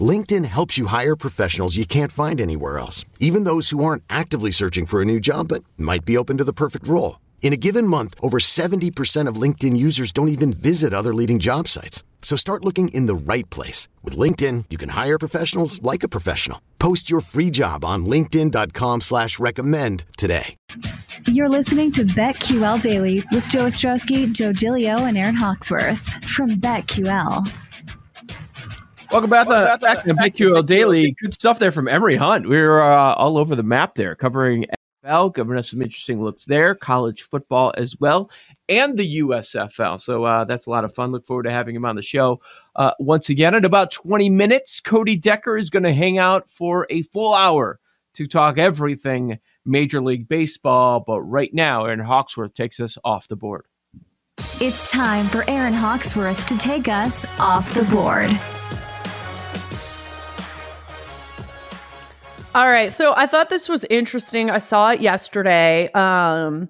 LinkedIn helps you hire professionals you can't find anywhere else, even those who aren't actively searching for a new job but might be open to the perfect role. In a given month, over 70% of LinkedIn users don't even visit other leading job sites. So start looking in the right place. With LinkedIn, you can hire professionals like a professional. Post your free job on linkedin.com slash recommend today. You're listening to BetQL Daily with Joe Ostrowski, Joe Giglio, and Aaron Hawksworth from BetQL. Welcome back, to, back to BetQL Daily. Good stuff there from Emory Hunt. We are uh, all over the map there, covering NFL, giving us some interesting looks there, college football as well, and the USFL. So uh, that's a lot of fun. Look forward to having him on the show uh, once again. In about 20 minutes, Cody Decker is going to hang out for a full hour to talk everything Major League Baseball. But right now, Aaron Hawksworth takes us off the board. It's time for Aaron Hawksworth to take us off the board. All right. So I thought this was interesting. I saw it yesterday. Um,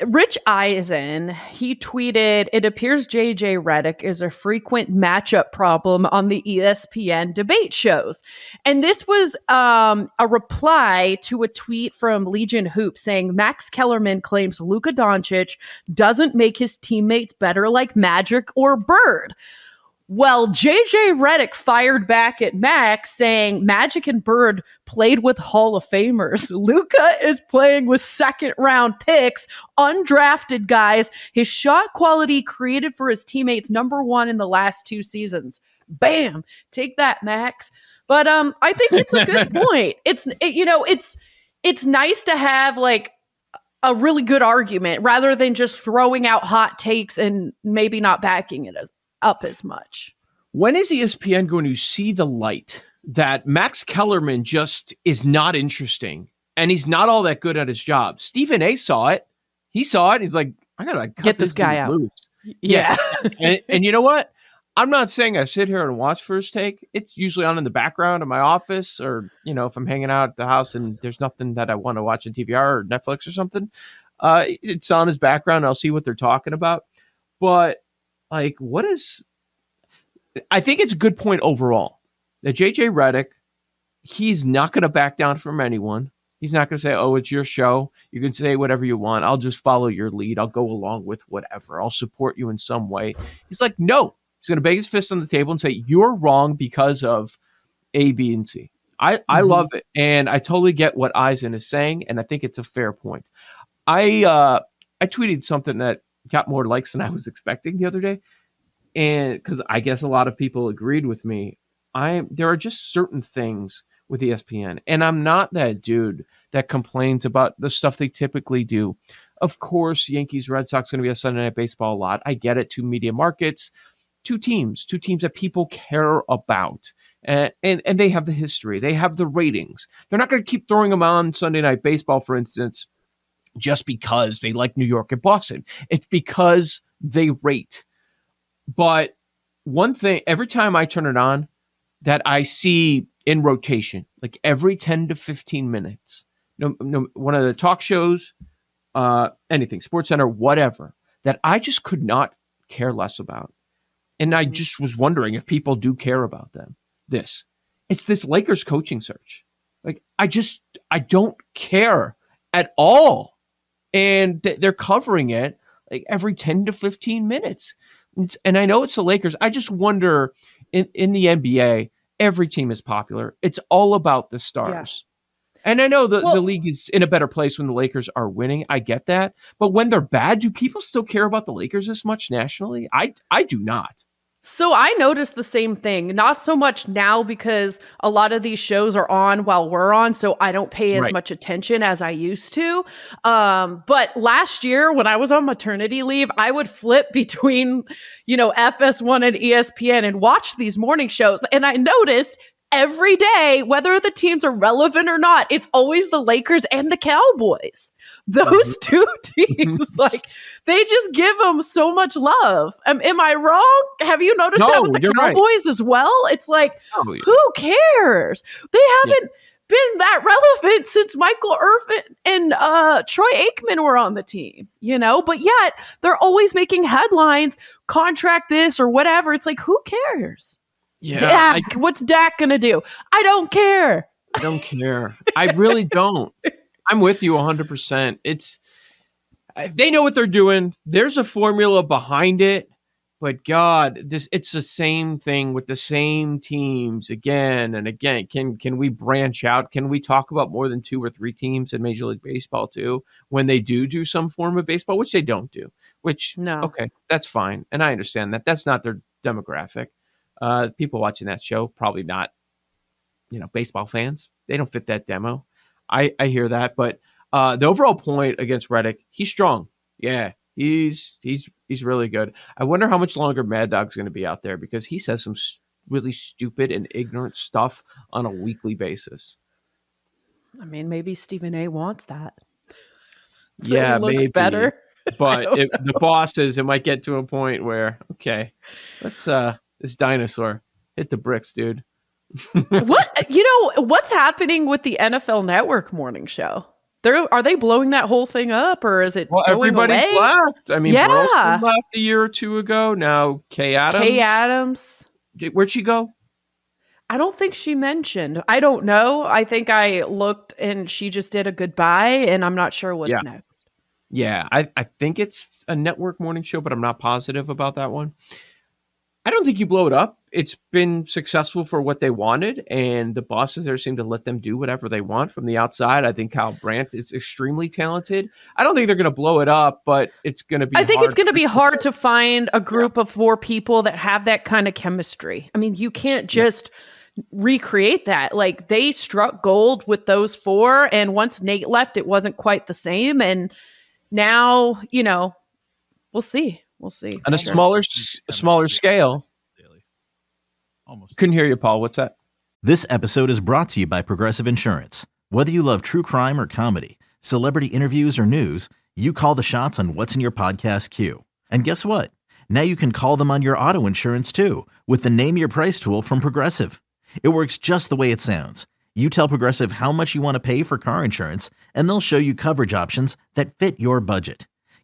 Rich Eisen, he tweeted, It appears JJ Redick is a frequent matchup problem on the ESPN debate shows. And this was um, a reply to a tweet from Legion Hoop saying Max Kellerman claims Luka Doncic doesn't make his teammates better like Magic or Bird. Well, JJ Redick fired back at Max saying Magic and Bird played with Hall of Famers. Luka is playing with second round picks, undrafted guys. His shot quality created for his teammates number 1 in the last two seasons. Bam. Take that, Max. But um I think it's a good point. It's it, you know, it's it's nice to have like a really good argument rather than just throwing out hot takes and maybe not backing it as up as much. When is ESPN going to see the light that Max Kellerman just is not interesting and he's not all that good at his job? Stephen A saw it. He saw it. He's like, I gotta get this, this guy out. Loose. Yeah. yeah. and, and you know what? I'm not saying I sit here and watch First Take. It's usually on in the background in my office, or you know, if I'm hanging out at the house and there's nothing that I want to watch on TVR or Netflix or something, uh, it's on his background. I'll see what they're talking about. But like, what is? I think it's a good point overall that JJ Redick, he's not going to back down from anyone. He's not going to say, "Oh, it's your show. You can say whatever you want. I'll just follow your lead. I'll go along with whatever. I'll support you in some way." He's like, "No." He's going to bang his fist on the table and say, "You're wrong because of A, B, and C." I, I mm-hmm. love it, and I totally get what Eisen is saying, and I think it's a fair point. I uh, I tweeted something that got more likes than I was expecting the other day. And because I guess a lot of people agreed with me, I there are just certain things with ESPN, and I'm not that dude that complains about the stuff they typically do. Of course, Yankees Red Sox going to be a Sunday Night Baseball a lot. I get it. Two media markets, two teams, two teams that people care about, and and, and they have the history, they have the ratings. They're not going to keep throwing them on Sunday Night Baseball, for instance, just because they like New York and Boston. It's because they rate. But one thing, every time I turn it on, that I see in rotation, like every 10 to 15 minutes, no, no one of the talk shows, uh, anything, Sports Center, whatever, that I just could not care less about. And I just was wondering if people do care about them. This, it's this Lakers coaching search. Like, I just, I don't care at all and th- they're covering it like every 10 to 15 minutes. It's, and I know it's the Lakers. I just wonder in, in the NBA, every team is popular. It's all about the stars. Yeah. And I know the, well, the league is in a better place when the Lakers are winning. I get that. But when they're bad, do people still care about the Lakers as much nationally? I I do not. So I noticed the same thing. Not so much now because a lot of these shows are on while we're on, so I don't pay as right. much attention as I used to. Um, but last year, when I was on maternity leave, I would flip between, you know, FS1 and ESPN and watch these morning shows, and I noticed every day, whether the teams are relevant or not, it's always the Lakers and the Cowboys. Those Mm-hmm. two teams, like they just give them so much love. Am, am I wrong? Have you noticed that with the you're right. Cowboys as well? It's like, Oh, yeah. who cares? They haven't been that relevant since Michael Irvin and uh, Troy Aikman were on the team, you know, but yet they're always making headlines, contract this or whatever. It's like, who cares? Yeah, I, what's Dak gonna do? I don't care. I don't care. I really don't. I'm with you 100%. It's they know what they're doing. There's a formula behind it, but God, this it's the same thing with the same teams again and again. Can can we branch out? Can we talk about more than two or three teams in Major League Baseball too when they do do some form of baseball, which they don't do. Which No. okay, that's fine, and I understand that. That's not their demographic. Uh, people watching that show probably not, you know, baseball fans. They don't fit that demo. I I hear that, but uh, the overall point against Redick, he's strong. Yeah, he's he's he's really good. I wonder how much longer Mad Dog's going to be out there because he says some s- really stupid and ignorant stuff on a weekly basis. I mean, maybe Stephen A wants that. So yeah, it looks maybe. better. but it, the bosses, it might get to a point where okay, let's uh this dinosaur hit the bricks, dude. what you know? What's happening with the NFL Network morning show? They're are they blowing that whole thing up, or is it Well, everybody's away? left. I mean, Yeah. Burleson left a year or two ago. Now Kay Adams. Kay Adams. Where'd she go? I don't think she mentioned. I don't know. I think I looked and she just did a goodbye, and I'm not sure what's Yeah. next. Yeah, I, I think it's a network morning show, but I'm not positive about that one. I don't think you blow it up. It's been successful for what they wanted, and the bosses there seem to let them do whatever they want from the outside. I think Kyle Brandt is extremely talented. I don't think they're going to blow it up, but it's going to be. I think it's going to be hard to find a group of four people that have that kind of chemistry. I mean, you can't just recreate that. Like they struck gold with those four, and once Nate left, it wasn't quite the same. And now, you know, we'll see. We'll see. on a Sure. smaller s- smaller scale. Almost. Couldn't hear you, Paul. What's that? This episode is brought to you by Progressive Insurance. Whether you love true crime or comedy, celebrity interviews or news, you call the shots on what's in your podcast queue. And guess what? Now you can call them on your auto insurance too with the Name Your Price tool from Progressive. It works just the way it sounds. You tell Progressive how much you want to pay for car insurance, and they'll show you coverage options that fit your budget.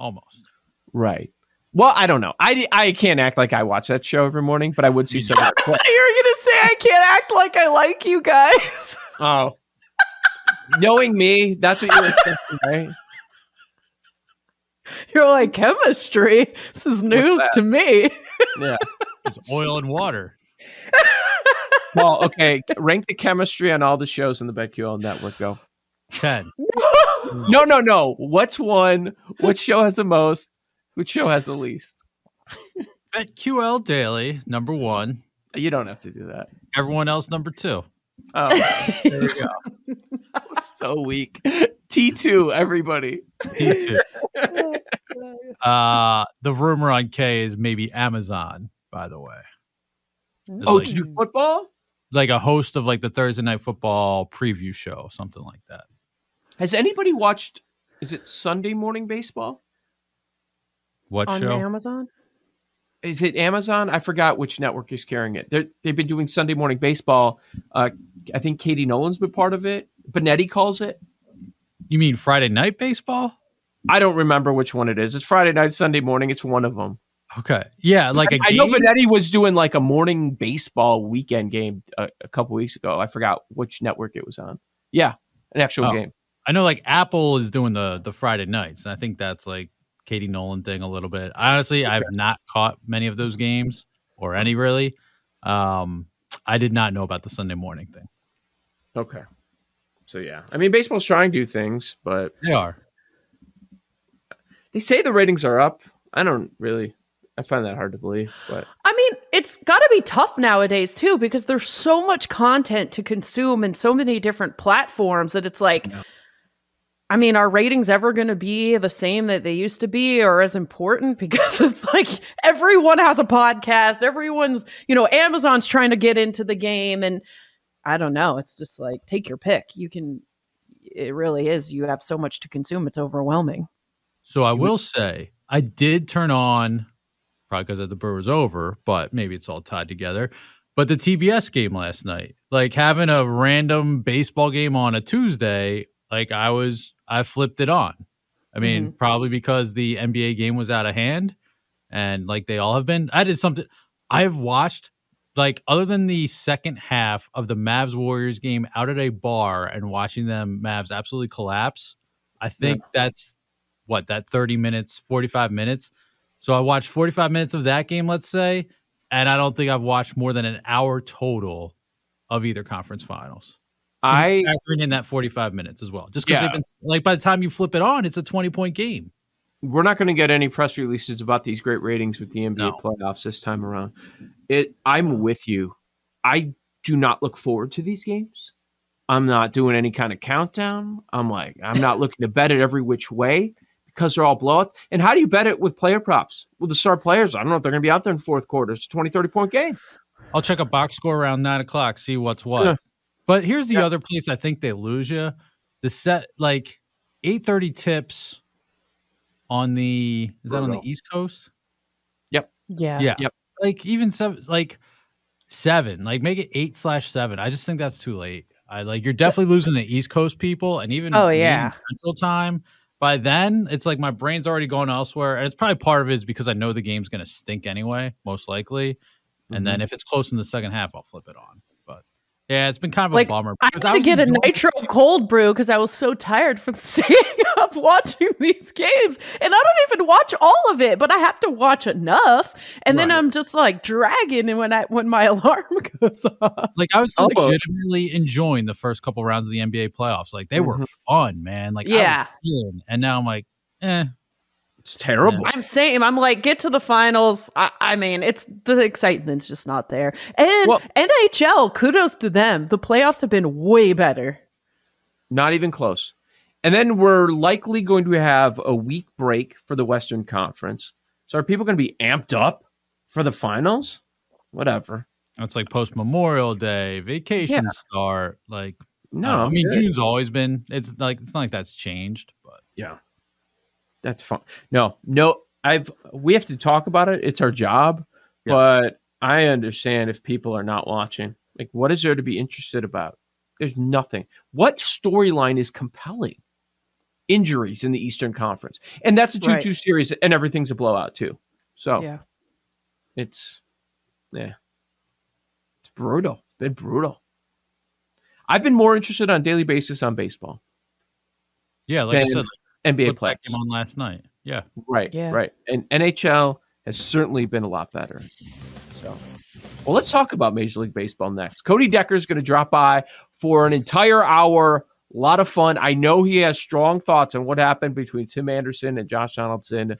Almost. Right. Well, I don't know. I, I can't act like I watch that show every morning, but I would see some. of. You're gonna say I can't act like I like you guys. Oh, knowing me, that's what you're expecting, right? You're like chemistry. This is news to me. Yeah. It's oil and water. Well, okay. Rank the chemistry on all the shows in the BetQL network. Go. 10. No, no, no. What's one? What show has the most? Which show has the least? At BetQL Daily, number one. You don't have to do that. Everyone else, number two. Oh, there you go. Was so weak. T two, everybody. T2. uh, the rumor on K is maybe Amazon, by the way. It's Oh, like, to do football? like a host of like the Thursday night football preview show, something like that. Has anybody watched Is it Sunday morning baseball? What on show? Amazon. Is it Amazon? I forgot which network is carrying it. They're, they've been doing Sunday morning baseball. Uh, I think Katie Nolan's been part of it. Benetti calls it. You mean Friday night baseball? I don't remember which one it is. It's Friday night, Sunday morning. It's one of them. Okay. Yeah, like a I know game? Benetti was doing like a morning baseball weekend game a, a couple weeks ago. I forgot which network it was on. Yeah, an actual Oh. game. I know like Apple is doing the the Friday nights. And I think that's like Katie Nolan thing a little bit. Honestly, I've not caught many of those games or any really. Um, I did not know about the Sunday morning thing. Okay. So yeah, I mean, baseball's trying to do things, but They are. they say the ratings are up. I don't really. I find that hard to believe, but I mean, it's got to be tough nowadays too because there's so much content to consume and so many different platforms that it's like I mean, are ratings ever going to be the same that they used to be or as important because it's like everyone has a podcast, everyone's, you know, Amazon's trying to get into the game and I don't know, it's just like take your pick. You can it really is you have so much to consume, it's overwhelming. So I will say I did turn on probably because the Brewers over, but maybe it's all tied together. But the TBS game last night, like having a random baseball game on a Tuesday, like I was, I flipped it on. I mean, mm-hmm. probably because the NBA game was out of hand, and like they all have been. I did something. I've watched like other than the second half of the Mavs Warriors game out at a bar and watching them Mavs absolutely collapse. I think that's what that 30 minutes 45 minutes so i watched 45 minutes of that game let's say and i don't think i've watched more than an hour total of either conference finals I factoring in that 45 minutes as well just because Yeah. they've been like by the time you flip it on it's a 20 point game we're not going to get any press releases about these great ratings with the NBA No. playoffs this time around. It I'm with you. I do not look forward to these games. I'm not doing any kind of countdown. I'm like I'm not looking to bet it every which way because they're all blowouts. And how do you bet it with player props? With the star players, I don't know if they're going to be out there in fourth quarter. It's a 20, 30 point game. i'll check a box score around nine o'clock see what's what. But here's the Yeah. other place i think they lose you the set like 830 tips on the is that on the east coast Yep. Yeah. Yeah. Yep. Like even seven, like seven, like make it eight slash seven. I just think that's too late. I like you're definitely losing the East Coast people, and even Oh, yeah. Central Time. By then, it's like my brain's already going elsewhere, and it's probably part of it is because I know the game's going to stink anyway, most likely. And Mm-hmm. then if it's close in the second half, I'll flip it on. But yeah, it's been kind of Like, a bummer. I because had to was get a nitro cold brew because I was so tired from staying up watching these games. And I don't even watch all of it, but I have to watch enough. And then I'm just like dragging and when I when my alarm goes off. Like I was Oh. legitimately enjoying the first couple rounds of the NBA playoffs. Like they were Mhm. fun, man. Like I Yeah. was in, and now I'm like, eh, It's terrible. I'm saying I'm like, get to the finals. I, I mean, it's the excitement's just not there. And Well- NHL, kudos to them. The playoffs have been way better. Not even close. And then we're likely going to have a week break for the Western Conference. So are people going to be amped up for the finals? Whatever. It's like post Memorial Day, vacation start. Like, No, no, I I'm mean good. June's always been. It's like it's not like that's changed, but Yeah. That's fun. No, no, I've we have to talk about it. It's our job. Yeah. But I understand if people are not watching. Like what is there to be interested about? There's nothing. What storyline is compelling? Injuries in the Eastern Conference. And that's a 2-2 Right. series and everything's a blowout too. So Yeah. it's yeah. It's brutal. Been brutal. I've been more interested on a daily basis on baseball. yeah, like I Then said, NBA flip that players. game on last night. Yeah, Right, Yeah. right. And NHL has certainly been a lot better. So, well, let's talk about Major League Baseball next. Cody Decker is going to drop by for an entire hour. A lot of fun. I know he has strong thoughts on what happened between Tim Anderson and Josh Donaldson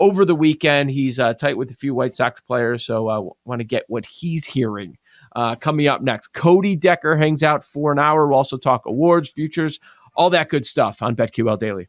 over the weekend. He's uh, tight with a few White Sox players, so I want to get what he's hearing. Uh, coming up next, Cody Decker hangs out for an hour. We'll also talk awards, futures, all that good stuff on BetQL Daily.